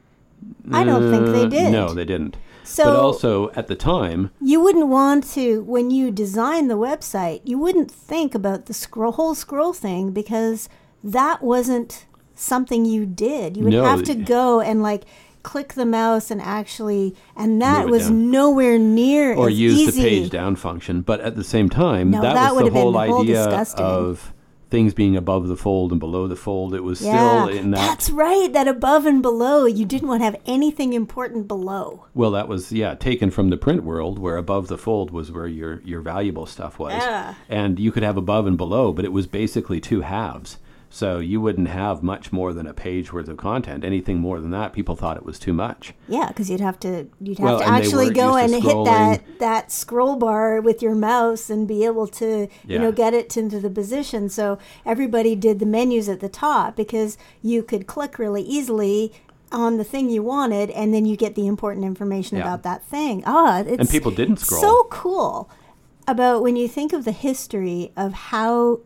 I don't think they Uh, did. No, they didn't. So but also at the time, you wouldn't want to when you design the website. You wouldn't think about the scroll whole scroll thing because that wasn't something you did. You would No. have to go and like click the mouse and actually, and that was down. nowhere near or use easy. the page down function. But at the same time, No, that, that was the whole the whole idea disgusting. of things being above the fold and below the fold. It was Yeah, still in that. that's right. That above and below, you didn't want to have anything important below. Well, that was yeah taken from the print world, where above the fold was where your your valuable stuff was, Yeah. and you could have above and below, but it was basically two halves. So you wouldn't have much more than a page worth of content. Anything more than that, people thought it was too much. Yeah, because you'd have to you'd have Well, to actually go and hit that that scroll bar with your mouse and be able to you know get it into the position. So everybody did the menus at the top because you could click really easily on the thing you wanted, and then you get the important information Yeah. about that thing. Ah, it's And people didn't scroll. So cool about when you think of the history of how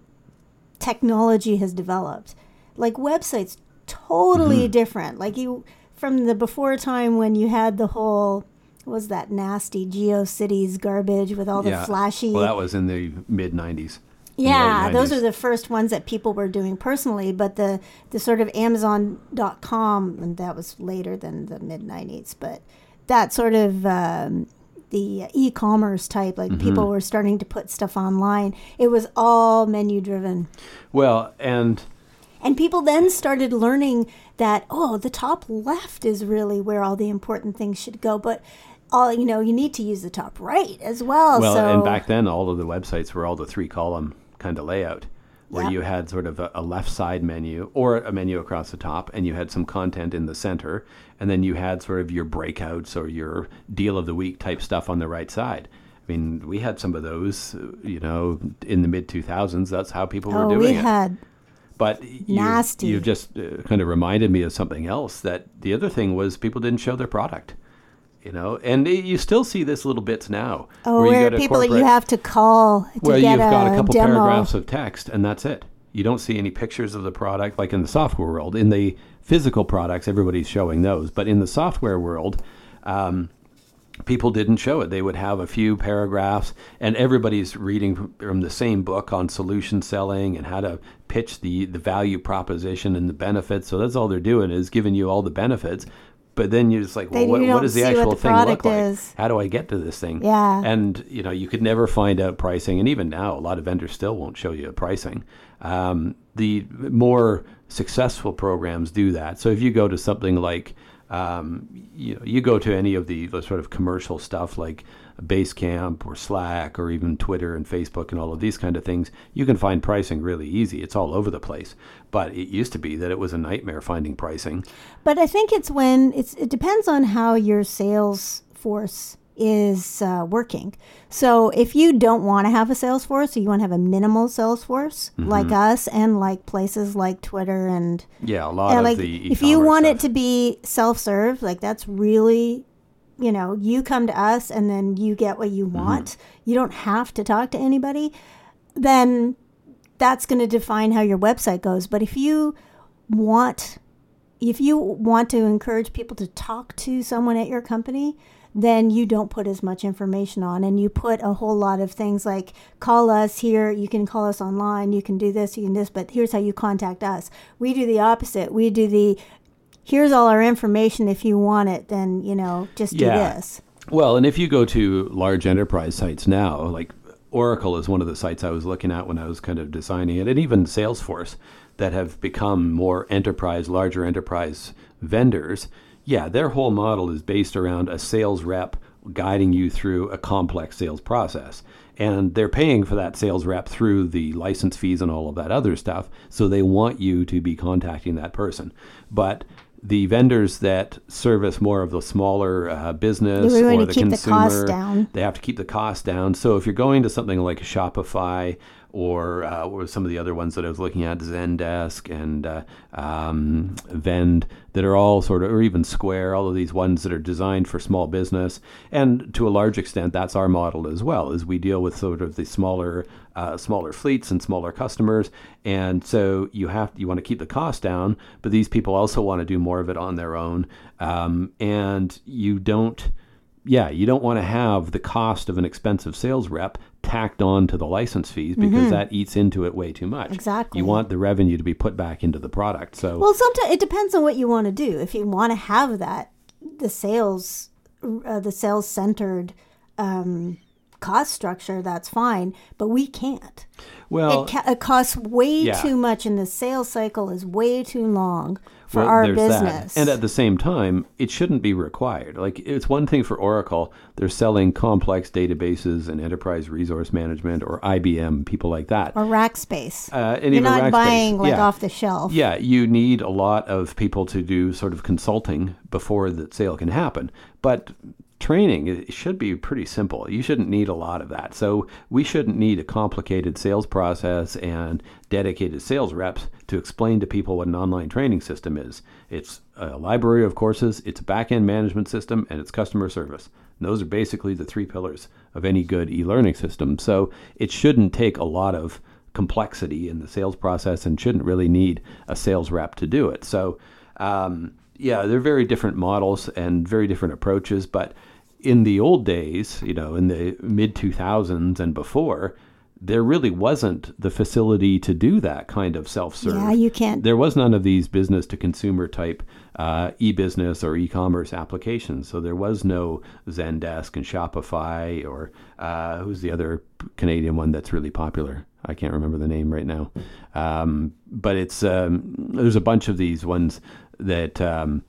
technology has developed. Like websites, totally Mm-hmm. different. Like you from the before time when you had the whole what was that nasty GeoCities garbage with all the flashy. Well, that was in the mid '90s. yeah, those 90s. are the first ones that people were doing personally. But the the sort of Amazon.com, and that was later than the mid '90s. But that sort of um, the e-commerce type, like Mm-hmm. people were starting to put stuff online. It was all menu driven. Well, and And people then started learning that, oh, the top left is really where all the important things should go. But all you know, you need to use the top right as well. Well, so and back then, all of the websites were all the three column kind of layout, where you had sort of a, a left side menu or a menu across the top, and you had some content in the center, and then you had sort of your breakouts or your deal of the week type stuff on the right side. I mean, we had some of those, you know, in the mid 2000s. That's how people oh, were we doing it. We had But you, Nasty. you just uh, kind of reminded me of something else. That the other thing was people didn't show their product. You know, and it- you still see this little bits now. oh, you where go to people you have to call to well, get you've got a, couple demo. paragraphs of text, and that's it. You don't see any pictures of the product, like in the software world. In the physical products, everybody's showing those, but in the software world, um, people didn't show it. They would have a few paragraphs, and everybody's reading from- from the same book on solution selling and how to pitch the the value proposition and the benefits. So that's all they're doing is giving you all the benefits. But then you're just like, well, what, does the actual the thing look like? is. How do I get to this thing? Yeah. And you know, you could never find out pricing, and even now, a lot of vendors still won't show you the pricing. Um, the more successful programs do that. So if you go to something like, um, you know, you go to any of the, the sort of commercial stuff like Basecamp or Slack or even Twitter and Facebook and all of these kind of things, you can find pricing really easy. It's all over the place. But it used to be that it was a nightmare finding pricing. But I think it's when it's it depends on how your sales force is uh, working. So if you don't want to have a sales force, or you want to have a minimal sales force, Mm-hmm. like us and like places like Twitter and Yeah, a lot of like the if you want it to be self-serve, like that's really you know, you come to us and then you get what Mm-hmm. you want. You don't have to talk to anybody. Then that's going to define how your website goes. But if you want if you want to encourage people to talk to someone at your company, then you don't put as much information on and you put a whole lot of things like call us here, you can call us online, you can do this, you can this, but here's how you contact us. We do the opposite. We do the here's all our information if you want it, then, you know, just do Yeah. this. Well, and if you go to large enterprise sites now, like Oracle is one of the sites I was looking at when I was kind of designing it, and even Salesforce that have become more enterprise, larger enterprise vendors. Yeah, their whole model is based around a sales rep guiding you through a complex sales process. And they're paying for that sales rep through the license fees and all of that other stuff. So they want you to be contacting that person. But the vendors that service more of the smaller uh, business or to the keep the consumer, down. they have to keep the cost down. So if you're going to something like Shopify or, uh, or some of the other ones that I was looking at, Zendesk and uh, um, Vend, that are all sort of, or even Square, all of these ones that are designed for small business. And to a large extent, that's our model as well, as we deal with sort of the smaller, uh, smaller fleets and smaller customers. And so you have you want to keep the cost down, but these people also want to do more of it on their own. Um, and you don't yeah, you don't want to have the cost of an expensive sales rep tacked on to the license fees because mm-hmm. that eats into it way too much. Exactly. You want the revenue to be put back into the product. So Well, sometimes it depends on what you want to do. If you want to have that the sales uh, the sales centered um, cost structure, that's fine, but we can't. Well, it, ca- it costs way yeah. too much, and the sales cycle is way too long for well, our business. That. And at the same time, it shouldn't be required. Like it's one thing for Oracle; they're selling complex databases and enterprise resource management, or IBM, people like that, or Rackspace. Uh, and You're not buying like yeah. off the shelf. Yeah, you need a lot of people to do sort of consulting before the sale can happen. But training it should be pretty simple. You shouldn't need a lot of that. So we shouldn't need a complicated sales process and dedicated sales reps to explain to people what an online training system is. It's a library of courses, it's a back-end management system, and it's customer service. And those are basically the three pillars of any good e-learning system. So it shouldn't take a lot of complexity in the sales process and shouldn't really need a sales rep to do it. So um, yeah, they're very different models and very different approaches, but in the old days, you know, in the mid 2000s and before, there really wasn't the facility to do that kind of self-serve. Yeah, you can't. There was none of these business to consumer type uh, e-business or e-commerce applications. So there was no Zendesk and Shopify or uh, who's the other Canadian one that's really popular. I can't remember the name right now, um, but it's um, there's a bunch of these ones that. Um,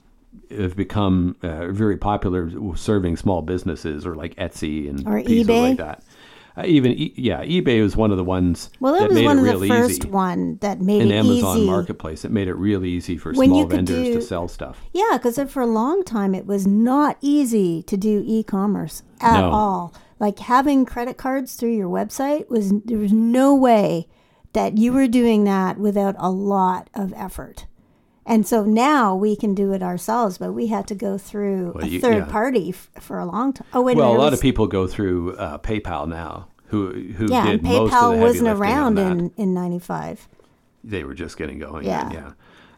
have become uh, very popular serving small businesses or like Etsy and or eBay like that. Uh, even e- yeah, eBay was one of the ones. Well, that, that was one of the first easy. one that made an it Amazon easy. Marketplace. It made it real easy for when small vendors do, to sell stuff. Yeah, because for a long time it was not easy to do e-commerce at no. all. Like having credit cards through your website was there was no way that you were doing that without a lot of effort. And so now we can do it ourselves, but we had to go through well, you, a third yeah. party f- for a long time. Oh, wait, well, a, a lot was, of people go through uh, PayPal now. Who who yeah, did and PayPal wasn't around in in '95. They were just getting going. Yeah, yeah.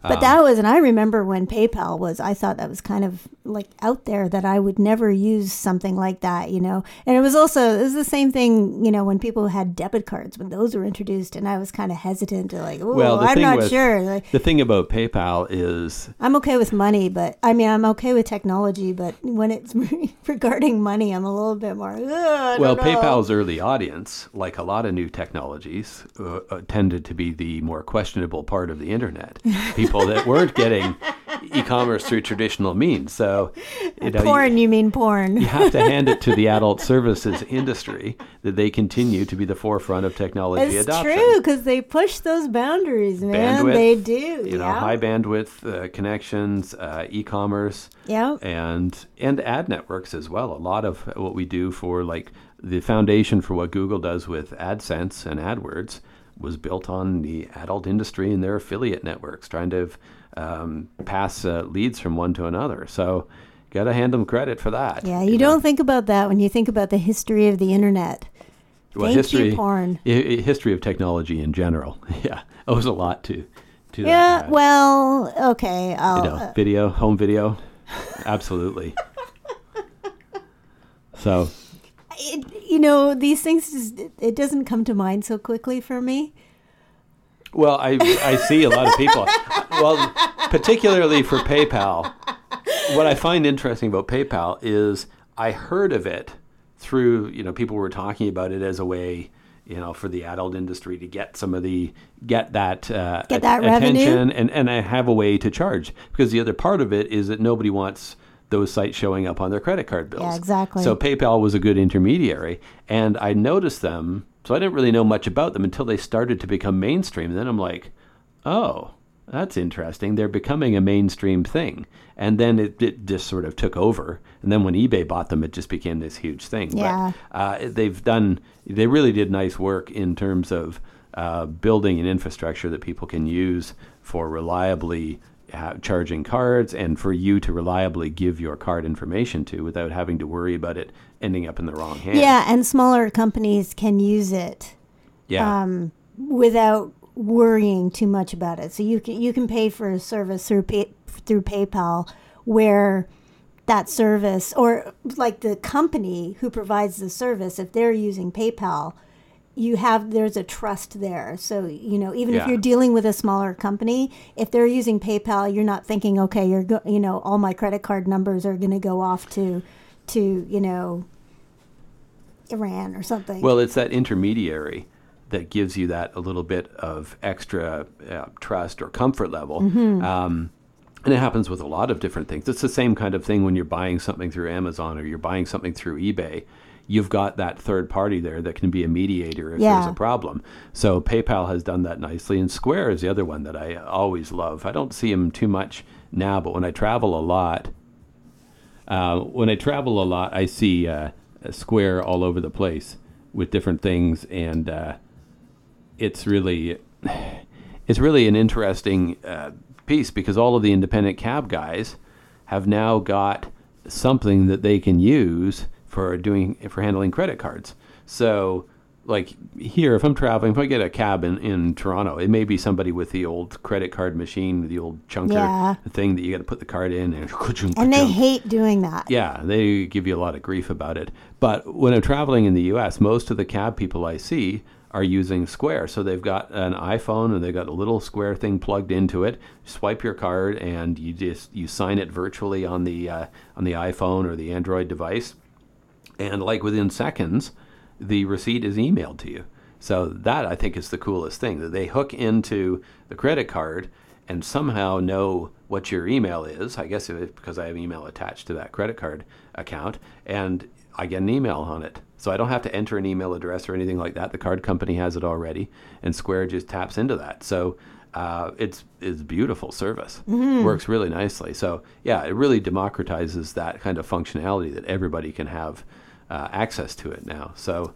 But um, that was, and I remember when PayPal was, I thought that was kind of like out there that I would never use something like that, you know. And it was also, it was the same thing, you know, when people had debit cards, when those were introduced, and I was kind of hesitant to like, well, I'm not with, sure. Like, the thing about PayPal is. I'm okay with money, but I mean, I'm okay with technology, but when it's regarding money, I'm a little bit more. well, know. PayPal's early audience, like a lot of new technologies, uh, uh, tended to be the more questionable part of the internet. People people that weren't getting e-commerce through traditional means. So, you know, porn, you, you, mean porn? you have to hand it to the adult services industry that they continue to be the forefront of technology it's adoption. It's true because they push those boundaries, man. Bandwidth, they do. You yeah. know, high bandwidth uh, connections, uh, e-commerce, yeah, and and ad networks as well. A lot of what we do for like the foundation for what Google does with AdSense and AdWords was built on the adult industry and their affiliate networks, trying to um, pass uh, leads from one to another. So, got to hand them credit for that. Yeah, you, you don't know? think about that when you think about the history of the internet. Well, Thank history, you, porn. I- history of technology in general. Yeah, owes a lot to. to yeah, that, well, okay. I'll, you know, uh, video, home video, absolutely. so it, you know, these things just it doesn't come to mind so quickly for me. Well, I I see a lot of people. well, particularly for PayPal, what I find interesting about PayPal is I heard of it through you know people were talking about it as a way you know for the adult industry to get some of the get that uh, get that attention revenue? and and I have a way to charge because the other part of it is that nobody wants those sites showing up on their credit card bills. Yeah, exactly. So PayPal was a good intermediary, and I noticed them. So I didn't really know much about them until they started to become mainstream. And then I'm like, oh, that's interesting. They're becoming a mainstream thing. And then it, it just sort of took over. And then when eBay bought them, it just became this huge thing. Yeah. But uh, they've done, they really did nice work in terms of uh, building an infrastructure that people can use for reliably ha- charging cards and for you to reliably give your card information to without having to worry about it ending up in the wrong hands. Yeah, and smaller companies can use it Yeah. um, without worrying too much about it. So you can you can pay for a service through pay, through PayPal where that service or like the company who provides the service if they're using PayPal you have there's a trust there so you know even if you're dealing with a smaller company if they're using PayPal you're not thinking okay you're go, you know all my credit card numbers are going to go off to to you know Iran or something Well, it's that intermediary that gives you that a little bit of extra uh, trust or comfort level. Mm-hmm. Um, and it happens with a lot of different things. It's the same kind of thing when you're buying something through Amazon or you're buying something through eBay. You've got that third party there that can be a mediator if Yeah. there's a problem. So PayPal has done that nicely, and Square is the other one that I always love. I don't see them too much now, but when I travel a lot, uh, when I travel a lot, I see uh, Square all over the place with different things, and uh, it's really, it's really an interesting uh, piece because all of the independent cab guys have now got something that they can use for doing for handling credit cards. So, like here, if I'm traveling, if I get a cab in, in Toronto, it may be somebody with the old credit card machine, the old chunker Yeah. thing that you got to put the card in and and they hate doing that yeah, they give you a lot of grief about it. But when I'm traveling in the U.S., most of the cab people I see are using Square. So they've got an iPhone and they've got a little Square thing plugged into it. Swipe your card and you just you sign it virtually on the uh, on the iPhone or the Android device, and like within seconds, the receipt is emailed to you. So that I think is the coolest thing that they hook into the credit card and somehow know what your email is. I guess it, because I have email attached to that credit card account, and I get an email on it. So I don't have to enter an email address or anything like that. The card company has it already, and Square just taps into that. So uh, it's it's beautiful service. Works really nicely. So yeah, it really democratizes that kind of functionality that everybody can have uh, access to it now. So.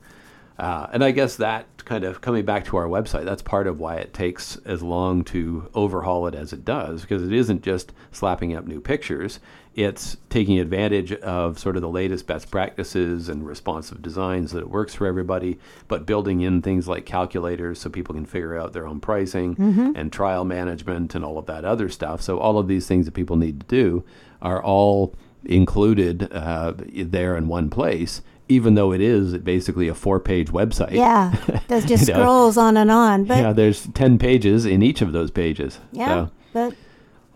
Uh, and I guess that kind of coming back to our website, that's part of why it takes as long to overhaul it as it does, because it isn't just slapping up new pictures. It's taking advantage of sort of the latest best practices and responsive designs that it works for everybody, but building in things like calculators so people can figure out their own pricing and trial management and all of that other stuff. So all of these things that people need to do are all included uh, there in one place, even though it is basically a four-page website. yeah that just You know, scrolls on and on but yeah, there's ten pages in each of those pages. yeah So, but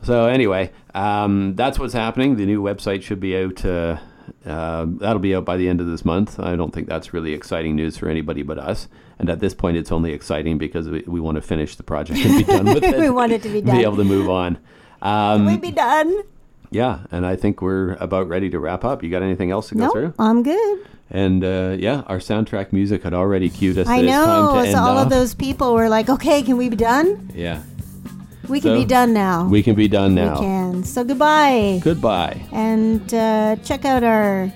so anyway, um, that's what's happening. The new website should be out. Uh, uh, that'll be out by the end of this month. I don't think that's really exciting news for anybody but us. And at this point, it's only exciting because we, we want to finish the project and be done with it. We want it to be done. Be able to move on. Um, we'd be done yeah, and I think we're about ready to wrap up. You got anything else to go no through? I'm good And uh, yeah, our soundtrack music had already cued us. I know so all off. of those people were like okay can we be done Yeah, we can So, be done now we can be done now. We can so goodbye Goodbye. and uh, check out our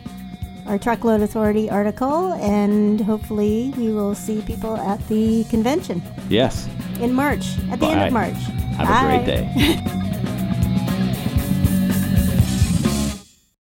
our truckload authority article and hopefully we will see people at the convention Yes. in march at the end of march Have a great day.